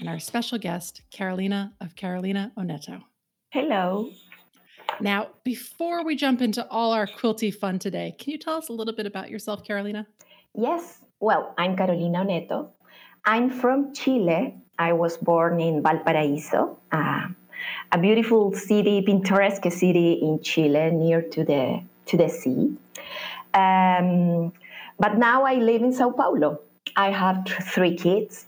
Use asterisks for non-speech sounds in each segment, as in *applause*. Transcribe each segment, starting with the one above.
And our special guest, Carolina of Carolina Oneto. Hello. Now, before we jump into all our quilty fun today, can you tell us a little bit about yourself, Carolina? Yes, well, I'm Carolina Oneto. I'm from Chile. I was born in Valparaíso, uh, a beautiful city, pintoresque city in Chile, near to the to the sea. Um, but now I live in Sao Paulo. I have th- three kids,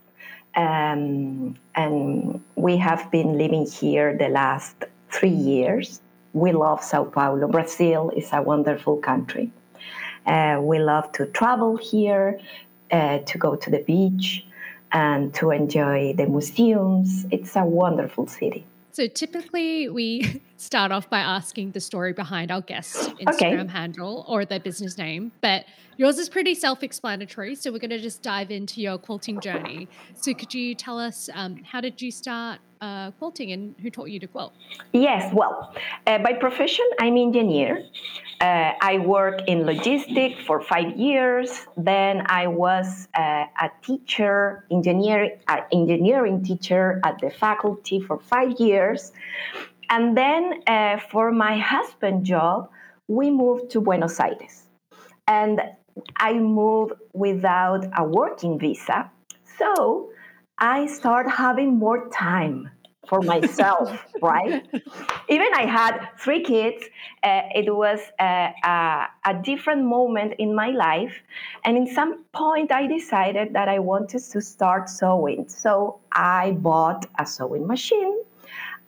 um, and we have been living here the last three years. We love Sao Paulo. Brazil is a wonderful country. Uh, we love to travel here, uh, to go to the beach, and to enjoy the museums. It's a wonderful city. So typically we *laughs* start off by asking the story behind our guest's Instagram handle or their business name, but yours is pretty self-explanatory. So we're going to just dive into your quilting journey. So could you tell us um, how did you start uh, quilting and who taught you to quilt? Yes, well, uh, by profession, I'm engineer. Uh, I work in logistics for five years. Then I was uh, a teacher, engineer, uh, engineering teacher at the faculty for five years. And then uh, for my husband job, we moved to Buenos Aires. And I moved without a working visa. So I start having more time for myself, *laughs* right? Even I had three kids. Uh, it was uh, a, a different moment in my life, and in some point I decided that I wanted to start sewing. So I bought a sewing machine.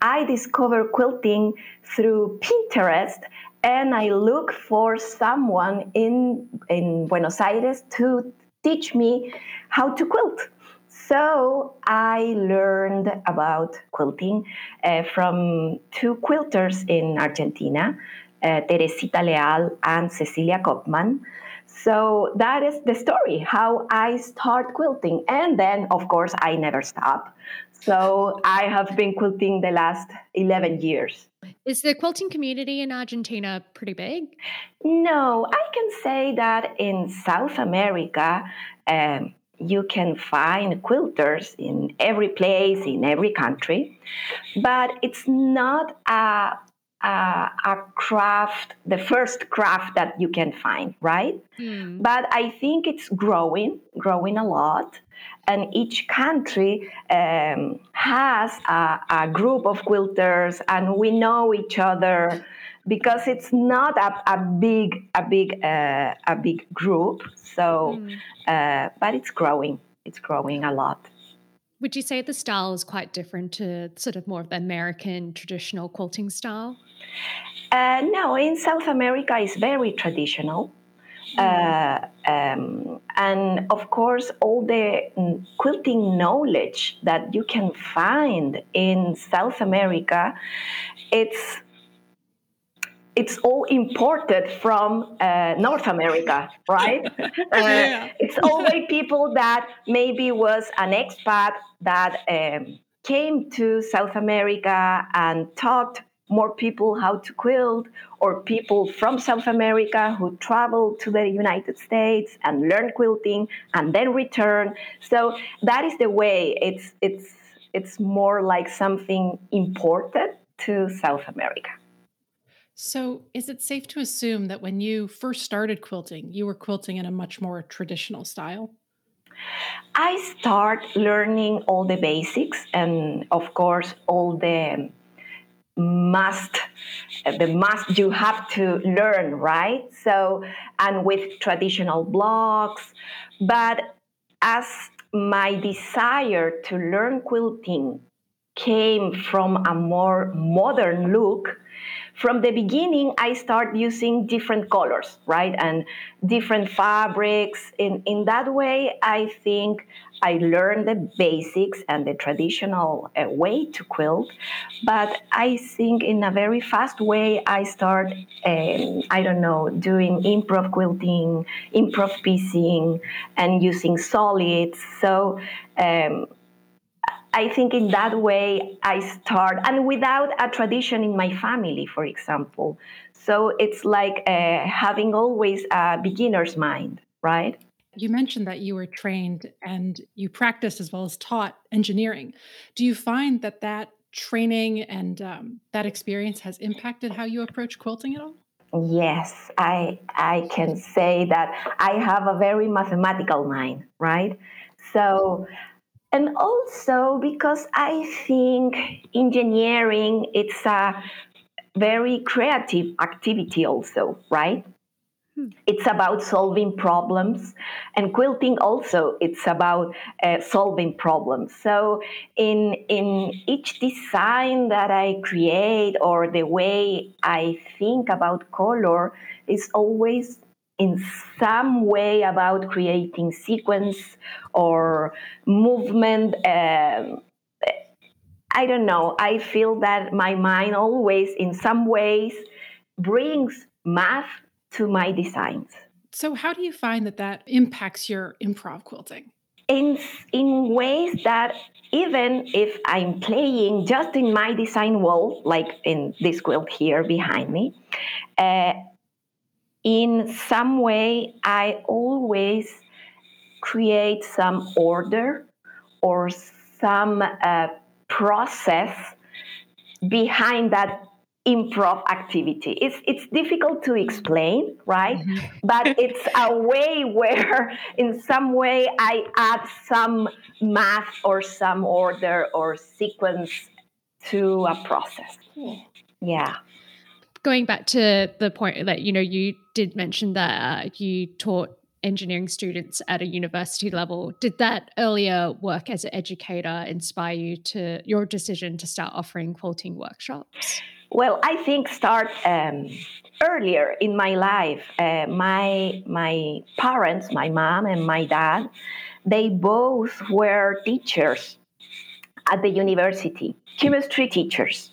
I discovered quilting through Pinterest, and I look for someone in in Buenos Aires to teach me how to quilt. So I learned about quilting uh, from two quilters in Argentina, uh, Teresita Leal and Cecilia Kopman. So that is the story, how I start quilting. And then, of course, I never stop. So I have been quilting the last 11 years. Is the quilting community in Argentina pretty big? No, I can say that in South America, um, you can find quilters in every place, in every country, but it's not a, a, a craft, the first craft that you can find, right? Hmm. But I think it's growing, growing a lot. And each country um, has a, a group of quilters, and we know each other because it's not a, a big a big uh, a big group so Mm. uh, but it's growing it's growing a lot Would you say the style is quite different to sort of more of the American traditional quilting style? uh, no in south america it's very traditional uh, um, and of course all the quilting knowledge that you can find in south america it's it's all imported from uh, North America, right? *laughs* Uh, Yeah. It's always people that maybe was an expat that um, came to South America and taught more people how to quilt, or people from South America who travel to the United States and learn quilting and then return. So that is the way. It's it's it's more like something imported to South America. So, is it safe to assume that when you first started quilting, you were quilting in a much more traditional style? I start learning all the basics and of course all the must uh, the must you have to learn right? So and with traditional blocks but as my desire to learn quilting came from a more modern look from the beginning, I start using different colors, right? And different fabrics. In, in that way, I think I learned the basics and the traditional uh, way to quilt. But I think in a very fast way, I start, um, I don't know, doing improv quilting, improv piecing, and using solids. So um, I think in that way I start, and without a tradition in my family, for example. So it's like uh, having always a beginner's mind, right? You mentioned that you were trained and you practiced as well as taught engineering. Do you find that that training and um, that experience has impacted how you approach quilting at all? Yes, I I can say that I have a very mathematical mind, right? So and also because I think engineering it's a very creative activity also, right? Hmm. It's about solving problems, and quilting also it's about uh, solving problems. So in in each design that I create or the way I think about color is always in some way about creating sequence or movement. Um, I don't know. I feel that my mind always, in some ways, brings math to my designs. So, how do you find that that impacts your improv quilting? In, in ways that even if I'm playing just in my design wall, like in this quilt here behind me, uh, in some way, I always create some order or some uh, process behind that improv activity. It's it's difficult to explain, right? Mm-hmm. But it's a way where in some way I add some math or some order or sequence to a process. Yeah going back to the point that you know you did mention that uh, you taught engineering students at a university level. Did that earlier work as an educator inspire you to your decision to start offering quilting workshops? Well i think start um, earlier in my life uh, my my parents my mom and my dad they both were teachers at the university chemistry teachers.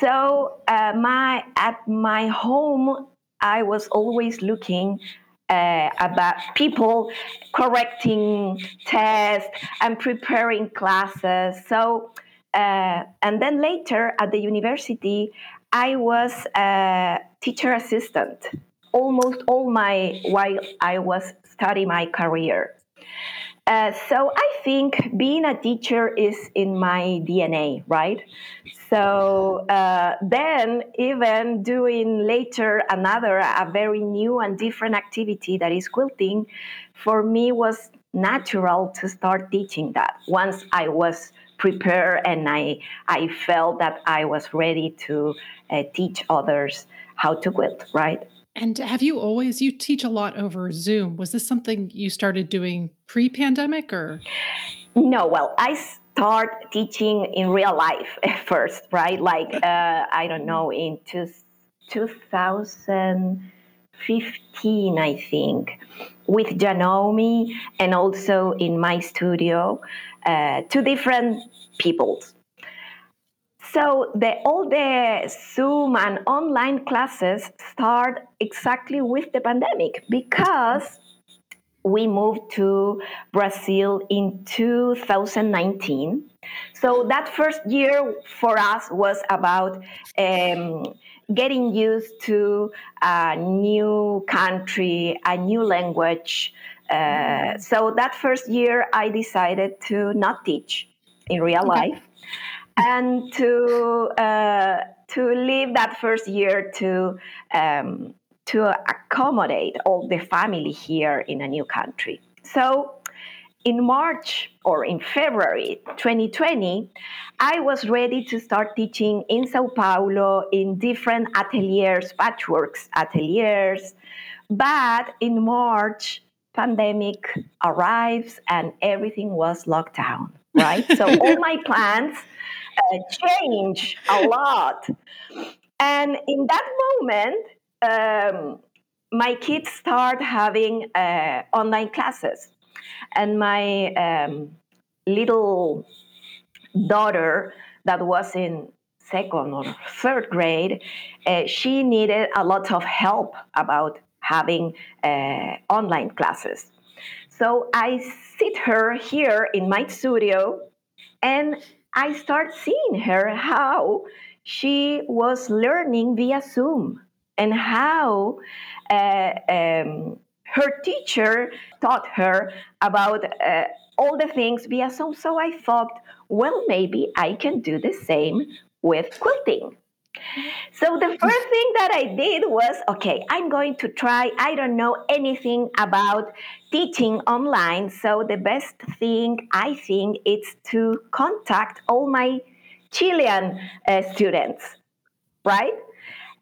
So uh, my at my home, I was always looking uh, about people correcting tests and preparing classes. So uh, and then later at the university, I was a teacher assistant almost all my while I was studying my career. Uh, so I think being a teacher is in my DNA, right? So uh, then, even doing later another, a very new and different activity that is quilting, for me was natural to start teaching that once I was prepared and I, I felt that I was ready to uh, teach others how to quilt, right? And have you always you teach a lot over Zoom? Was this something you started doing pre-pandemic or No, well, I start teaching in real life *laughs* first, right? Like uh, I don't know in two, 2015, I think, with Janome and also in my studio, uh, two different peoples so the, all the Zoom and online classes start exactly with the pandemic because we moved to Brazil in 2019. So that first year for us was about um, getting used to a new country, a new language. Uh, so that first year, I decided to not teach in real okay. life and to uh, to leave that first year to um, to accommodate all the family here in a new country. So in March or in February 2020, I was ready to start teaching in Sao Paulo in different ateliers, patchworks ateliers. But in March, pandemic arrives and everything was locked down, right? so *laughs* all my plans uh, change a lot. And in that moment, um, my kids start having uh, online classes. And my um, little daughter that was in second or third grade, uh, she needed a lot of help about having uh, online classes. So I sit her here in my studio and I start seeing her how she was learning via Zoom and how uh, um, her teacher taught her about uh, all the things via Zoom. So I thought, well, maybe I can do the same with quilting. So the first thing that I did was okay, I'm going to try. I don't know anything about teaching online, so the best thing I think is to contact all my Chilean uh, students, right?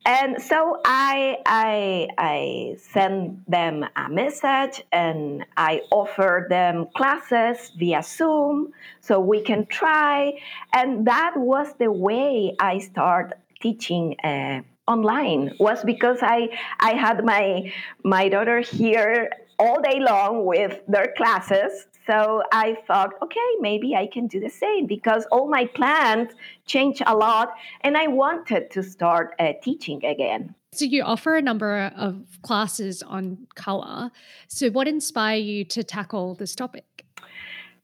And so I, I, I send them a message and I offer them classes via Zoom so we can try. And that was the way I start teaching uh, online was because I, I had my, my daughter here all day long with their classes. So I thought, okay, maybe I can do the same because all my plans changed a lot and I wanted to start uh, teaching again. So you offer a number of classes on color. So what inspired you to tackle this topic?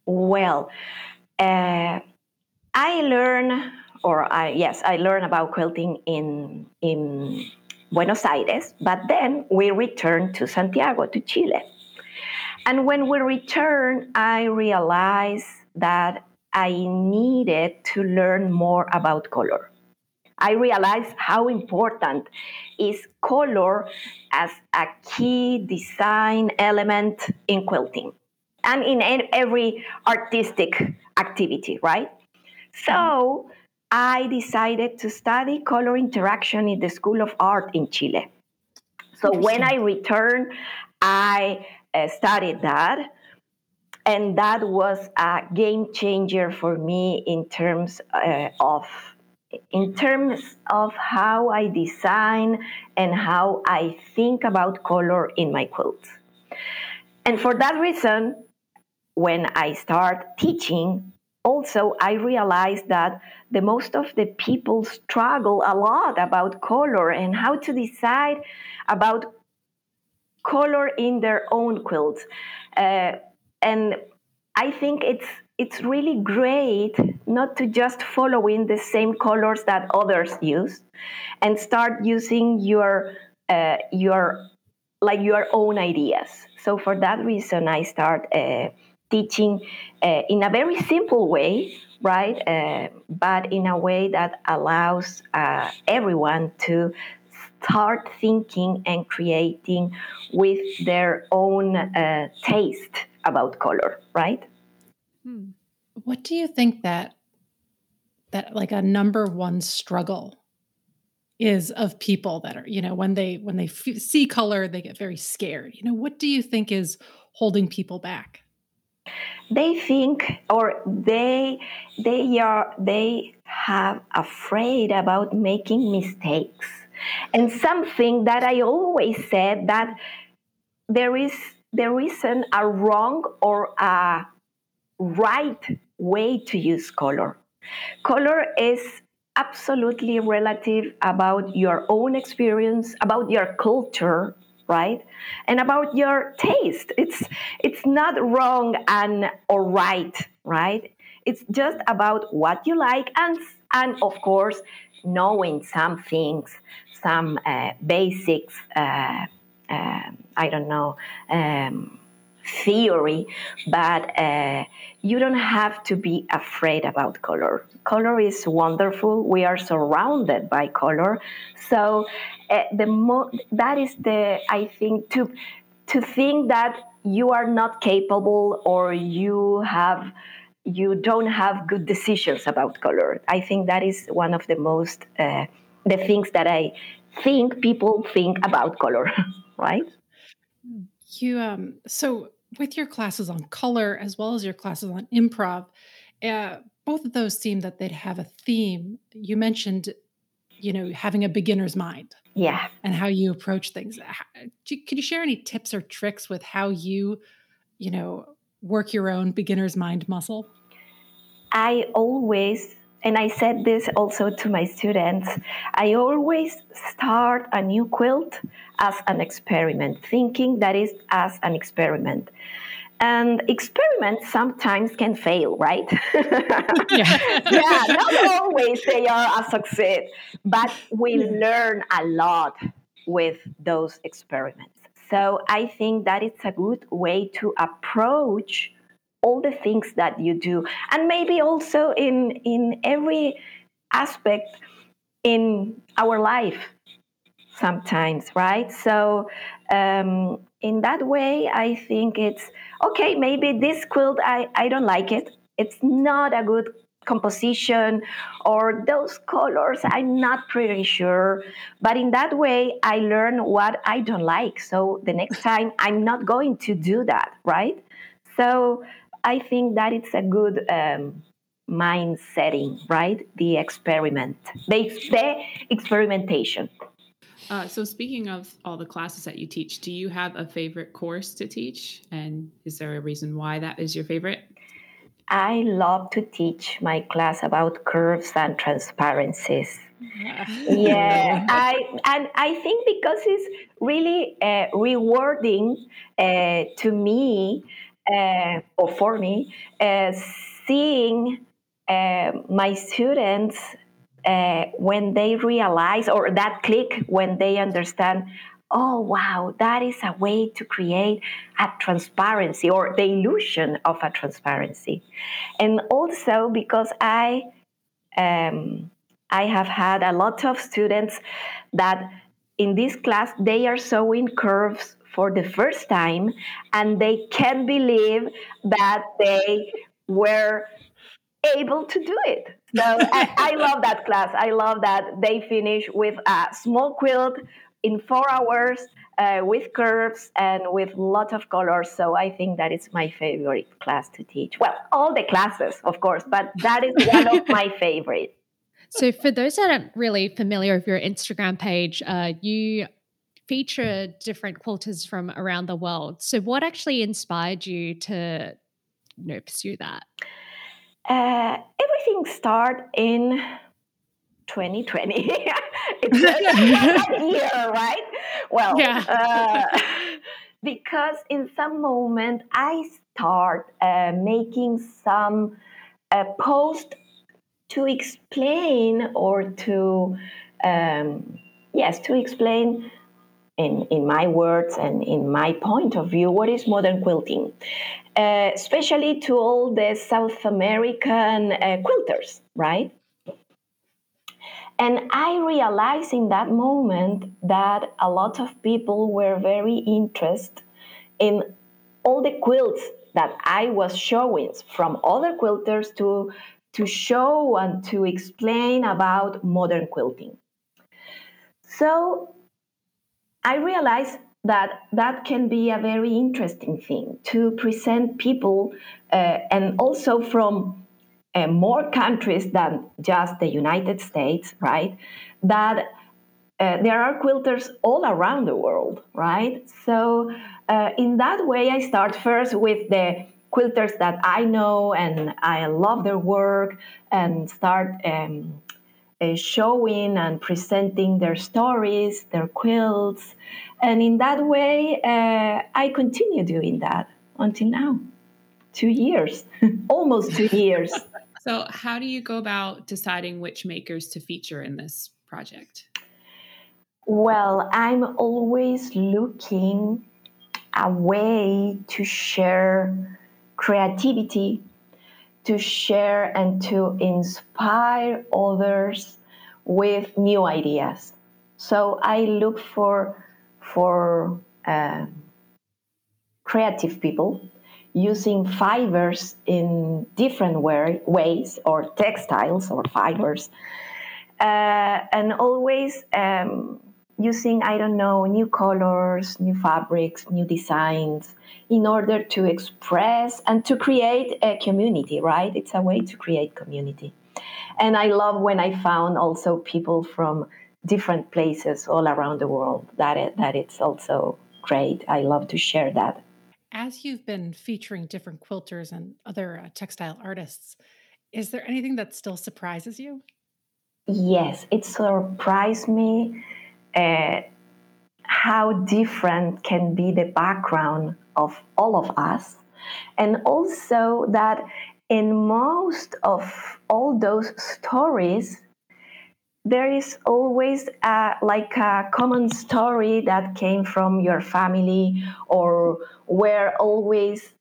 Well, uh, I learned, or I, yes, I learned about quilting in in Buenos Aires, but then we returned to Santiago, to Chile. And when we returned, I realized that I needed to learn more about color. I realized how important is color as a key design element in quilting and in every artistic activity, right? So I decided to study color interaction in the School of Art in Chile. So when I returned, I uh, studied that. And that was a game changer for me in terms uh, of in terms of how I design and how I think about color in my quilts. And for that reason, when I start teaching, also I realized that the most of the people struggle a lot about color and how to decide about color in their own quilts. Uh, and I think it's it's really great not to just follow in the same colors that others use, and start using your uh, your like your own ideas. So for that reason, I start uh, teaching uh, in a very simple way, right? Uh, but in a way that allows uh, everyone to start thinking and creating with their own uh, taste about color, right? Hmm. What do you think that that like a number one struggle is of people that are you know when they when they f- see color they get very scared you know what do you think is holding people back they think or they they are they have afraid about making mistakes and something that I always said that there is there isn't a wrong or a right way to use color. Color is absolutely relative about your own experience, about your culture, right? And about your taste. It's it's not wrong and or right, right? It's just about what you like and and of course knowing some things some uh, basics, uh, uh, I don't know, um, theory, but uh, you don't have to be afraid about color. Color is wonderful. We are surrounded by color, so uh, the mo- that is the I think to to think that you are not capable or you have you don't have good decisions about color. I think that is one of the most uh, the things that I think people think about color, *laughs* right? You um so with your classes on color as well as your classes on improv, uh, both of those seem that they'd have a theme. You mentioned you know, having a beginner's mind. Yeah. And how you approach things. Could you share any tips or tricks with how you, you know, work your own beginner's mind muscle? I always, and I said this also to my students, I always start a new quilt as an experiment, thinking that is as an experiment. And experiments sometimes can fail, right? *laughs* yeah. *laughs* yeah, not always they are a success, but we learn a lot with those experiments. So I think that it's a good way to approach all the things that you do. And maybe also in in every aspect in our life sometimes right? So um, in that way i think it's okay maybe this quilt i, I don't like it. It's not a good composition or those colors i'm not pretty sure. But in that way i learn what i don't like. So the next time i'm not going to do that right? So I think that it's a good um, mind setting, right? The experiment, the, the experimentation. Uh, so, speaking of all the classes that you teach, do you have a favorite course to teach? And is there a reason why that is your favorite? I love to teach my class about curves and transparencies. yeah, *laughs* I and I think because it's really uh, rewarding uh, to me uh, or for me, uh, seeing uh, my students uh, when they realize or that click when they understand oh wow that is a way to create a transparency or the illusion of a transparency. And also because i um, i have had a lot of students that in this class they are sewing curves for the first time and they can't believe that they were able to do it. So I, I, *laughs* love that class. I love that they finish with a small quilt in four hours uh, with curves and with lot of colors. So I think that is my favorite class to teach. Well, all the classes, of course, but that is one of my *laughs* favorites. So, for those that aren't really familiar with your Instagram page, uh, you feature different quilters from around the world. So, what actually inspired you to you know, pursue that? Uh, everything started in 2020. *laughs* it's a *laughs* *laughs* year, right? Well, yeah. uh, because in some moment I start uh, making some uh, post to explain or to um, yes to explain in, in my words and in my point of view, what is modern quilting? Uh, especially to all the South American uh, quilters, right? And I realized in that moment that a lot of people were very interested in all the quilts that I was showing from other quilters to, to show and to explain about modern quilting. So I realized that that can be a very interesting thing to present people uh, and also from uh, more countries than just the United States, right? That uh, there are quilters all around the world, right? So, uh, in that way, I start first with the quilters that I know and I love their work and start um, showing and presenting their stories, their quilts. And in that way, uh, I continue doing that until now two years, *laughs* almost two years. *laughs* So, how do you go about deciding which makers to feature in this project? Well, I'm always looking a way to share creativity to share and to inspire others with new ideas. So I look for for uh, creative people using fibers in different way, ways or textiles or fibers, uh, and always um, using I don't know new colors, new fabrics, new designs in order to express and to create a community, right? It's a way to create community. And I love when I found also people from different places all around the world. That it, that it's also great. I love to share that. As you've been featuring different quilters and other uh, textile artists, is there anything that still surprises you? Yes, it surprised me uh, how different can be the background of all of us, and also that in most of all those stories, there is always a, like a common story that came from your family or where always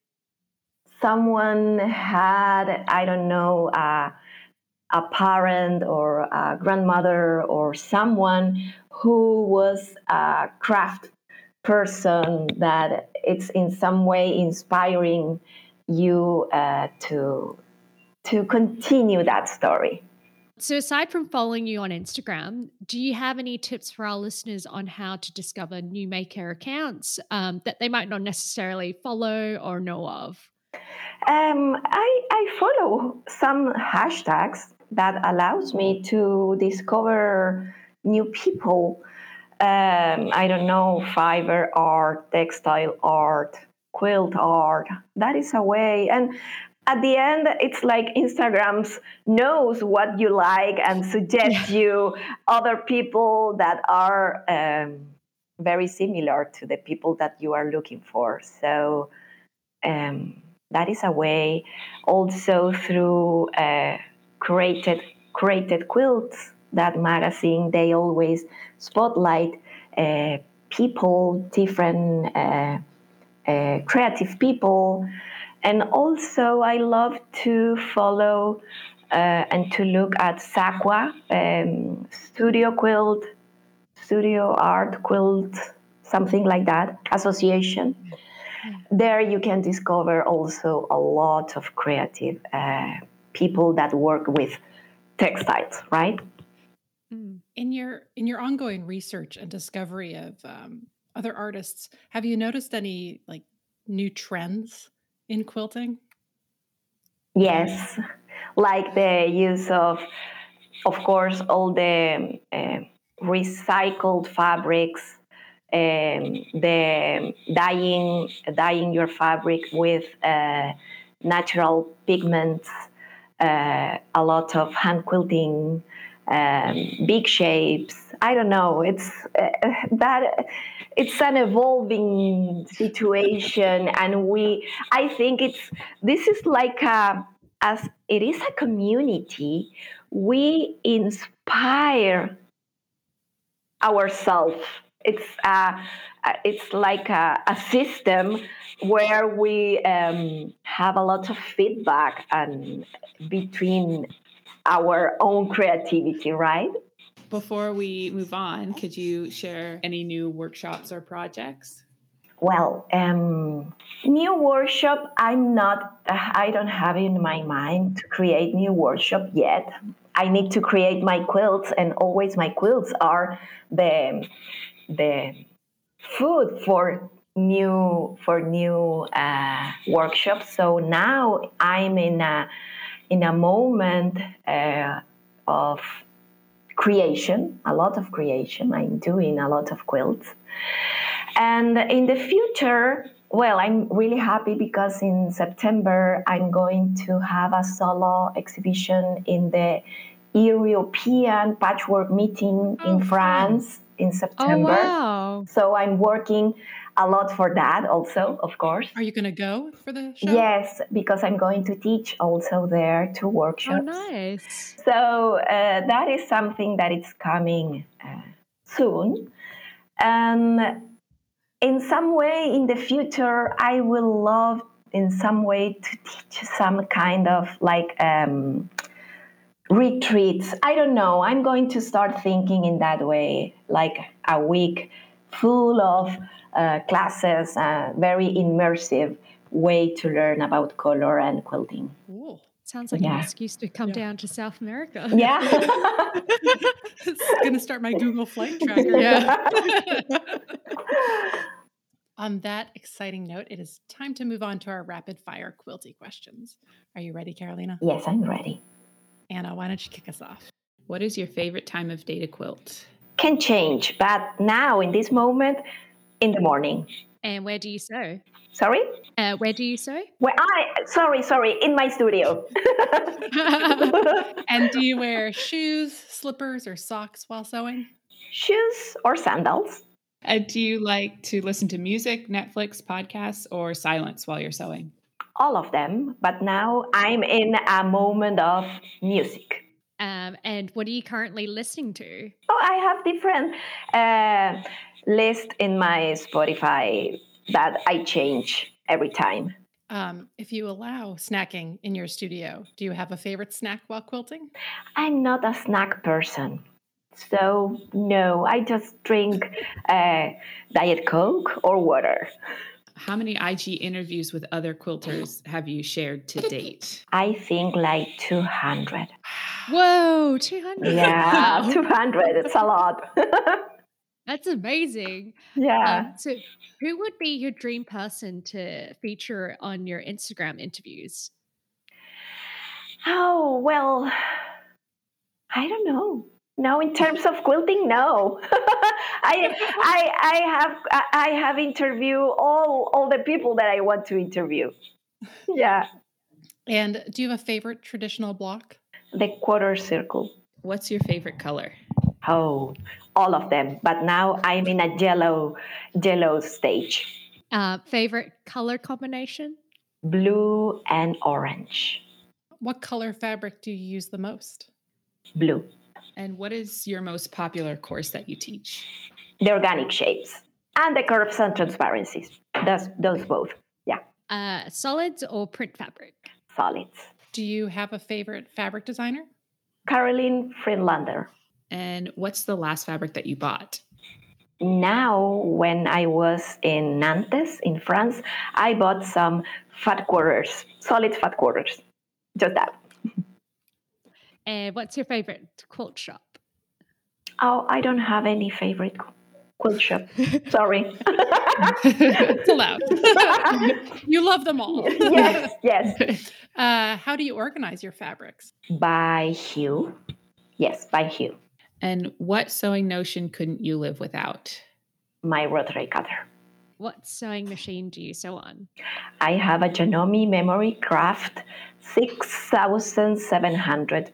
someone had i don't know a parent or a grandmother or someone who was a craft person that it's in some way inspiring you uh, to to continue that story so, aside from following you on Instagram, do you have any tips for our listeners on how to discover new maker accounts um, that they might not necessarily follow or know of? Um, I, I follow some hashtags that allows me to discover new people. Um, I don't know, fiber art, textile art, quilt art. That is a way. And at the end it's like instagrams knows what you like and suggests yeah. you other people that are um, very similar to the people that you are looking for so um, that is a way also through uh, created Curated Quilts that magazine they always spotlight uh, people different uh, uh creative people. And also, I love to follow uh, and to look at SAQA, um, Studio Quilt, Studio Art Quilt, something like that, association. There you can discover also a lot of creative uh, people that work with textiles, right? Mm. In your in your ongoing research and discovery of um, other artists, have you noticed any like new trends in quilting? Yes, like the use of, of course, all the uh, recycled fabrics, um, the dyeing, dyeing your fabric with uh, natural pigments, uh, a lot of hand quilting, um, big shapes. I don't know. It's uh, *laughs* that it's an evolving situation and we i think it's this is like a as it is a community we inspire ourselves it's a, it's like a, a system where we um, have a lot of feedback and between our own creativity right before we move on, could you share any new workshops or projects? Well, um, new workshop, I'm not, I don't have in my mind to create new workshop yet. I need to create my quilts, and always my quilts are the the food for new for new uh, workshops. So now I'm in a in a moment uh, of creation, a lot of creation. I'm doing a lot of quilts. And in the future, well, I'm really happy because in September I'm going to have a solo exhibition in the European Patchwork Meeting oh, in France in oh, September. Oh, wow. So I'm working a lot for that also, of course. Are you going to go for the show? Yes, because I'm going to teach also there two workshops. Oh, nice. So uh, that is something that is coming uh, soon. And in some way in the future, I will love in some way to teach some kind of like um, retreats. I don't know. I'm going to start thinking in that way, like a week full of uh, classes, uh, very immersive way to learn about color and quilting. Ooh. Sounds like yeah. an excuse to come yeah. down to South America. Yeah. *laughs* *laughs* it's going to start my Google flight tracker. Yeah. *laughs* on that exciting note, it is time to move on to our rapid fire quilty questions. Are you ready, Carolina? Yes, I'm ready. Anna, why don't you kick us off? What is your favorite time of day to quilt? Can change, but now in this moment, in the morning. And where do you sew? Sorry? Uh, where do you sew? Where I sorry, sorry, in my studio. *laughs* and do you wear *laughs* shoes, slippers, or socks while sewing? Shoes or sandals. Uh, do you like to listen to music, Netflix, podcasts, or silence while you're sewing? All of them, but now I'm in a moment of music. Um, and what are you currently listening to? Oh, I have different uh, lists in my Spotify that I change every time. Um, if you allow snacking in your studio, do you have a favorite snack while quilting? I'm not a snack person. So, no, I just drink uh, Diet Coke or water. How many IG interviews with other quilters have you shared to date? I think like 200. Whoa, 200. Yeah, *laughs* wow. *laughs* 200. It's a lot. *laughs* That's amazing. Yeah. Um, so, who would be your dream person to feature on your Instagram interviews? Oh, well, I don't know. No, in terms of quilting, no. I, I, I have, I have interviewed all, all the people that I want to interview. Yeah. And do you have a favorite traditional block? The quarter circle. What's your favorite color? Oh, all of them. But now I'm in a yellow, yellow stage. Uh, favorite color combination? Blue and orange. What color fabric do you use the most? Blue. And what is your most popular course that you teach? The organic shapes and the curves and transparencies. Those, those both. Yeah. Uh, solids or print fabric? Solids. Do you have a favorite fabric designer? Carolyn Friedlander. And what's the last fabric that you bought? Now, when I was in Nantes in France, I bought some fat quarters, solid fat quarters. Just that. And what's your favorite quilt shop? Oh, I don't have any favorite quilt shop. *laughs* Sorry. it's allowed. *laughs* you love them all. Yes, yes. *laughs* Uh, how do you organize your fabrics? By hue. Yes, by hue. And what sewing notion couldn't you live without? My rotary cutter. What sewing machine do you sew on? I have a Janome Memory Craft 6700P.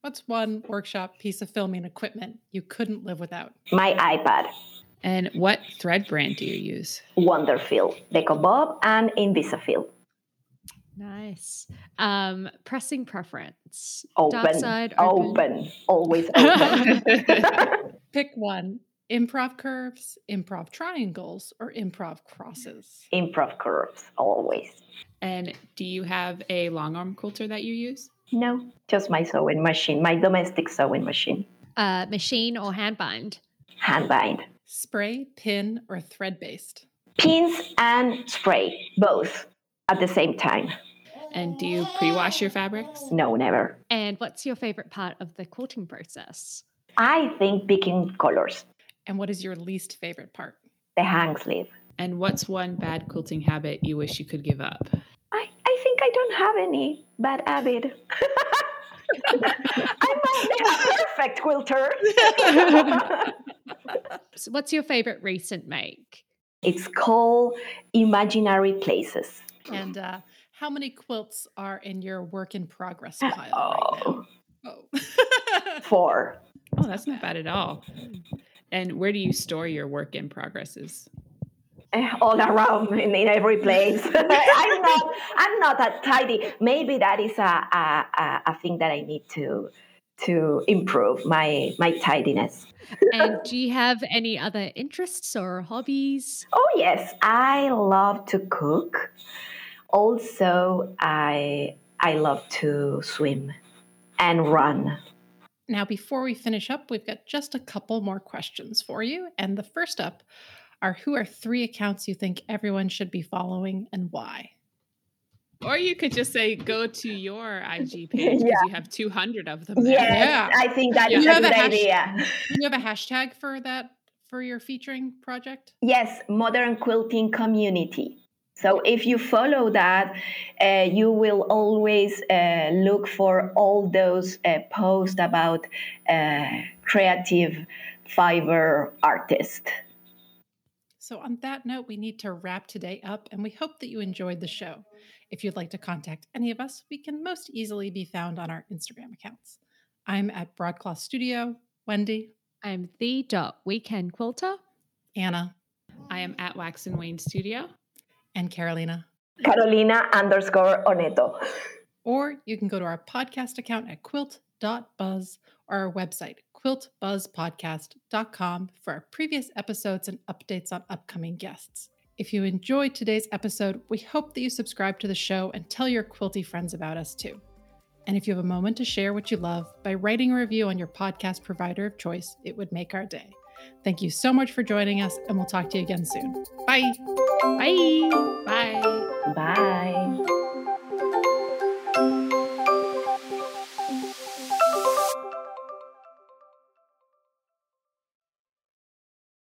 What's one workshop piece of filming equipment you couldn't live without? My iPad. And what thread brand do you use? Wonderfil, Decobob, and Invisafil. Nice. Um, pressing preference. Open. Dark side, open. open. Always *laughs* open. *laughs* Pick one. Improv curves, improv triangles, or improv crosses? Improv curves, always. And do you have a long arm quilter that you use? No, just my sewing machine, my domestic sewing machine. Uh, machine or hand bind? Hand bind. Spray, pin, or thread based? Pins and spray, both at the same time. And do you pre wash your fabrics? No, never. And what's your favorite part of the quilting process? I think picking colors. And what is your least favorite part? The hang sleeve. And what's one bad quilting habit you wish you could give up? I, I I don't have any bad habit. *laughs* I'm a perfect quilter. *laughs* so what's your favorite recent make? It's called Imaginary Places. And uh, how many quilts are in your work in progress pile oh. right now? Oh. *laughs* Four. Oh, that's not bad at all. And where do you store your work in progresses? *laughs* all around in, in every place. *laughs* *laughs* I'm not I'm not that tidy. Maybe that is a, a, a thing that I need to to improve my my tidiness. and do you have any other interests or hobbies? Oh yes, I love to cook. Also, I I love to swim and run. Now, before we finish up, we've got just a couple more questions for you. And the first up are who are three accounts you think everyone should be following and why? Or you could just say go to your IG *laughs* page because yeah. you have 200 of them. There. Yes, yeah, I think that is a good a idea. Do you have a hashtag for that for your featuring project? Yes, Modern Quilting Community. So if you follow that, uh, you will always uh, look for all those uh, posts about uh, creative fiber artists. So, on that note, we need to wrap today up, and we hope that you enjoyed the show. If you'd like to contact any of us, we can most easily be found on our Instagram accounts. I'm at Broadcloth Studio. Wendy. I'm the dot weekend quilter. Anna. I am at Wax and Wayne Studio. And Carolina. Carolina underscore Oneto. Or you can go to our podcast account at quilt.buzz or our website, quiltbuzzpodcast.com, for our previous episodes and updates on upcoming guests. If you enjoyed today's episode, we hope that you subscribe to the show and tell your quilty friends about us too. And if you have a moment to share what you love by writing a review on your podcast provider of choice, it would make our day. Thank you so much for joining us, and we'll talk to you again soon. Bye. Bye. Bye. Bye.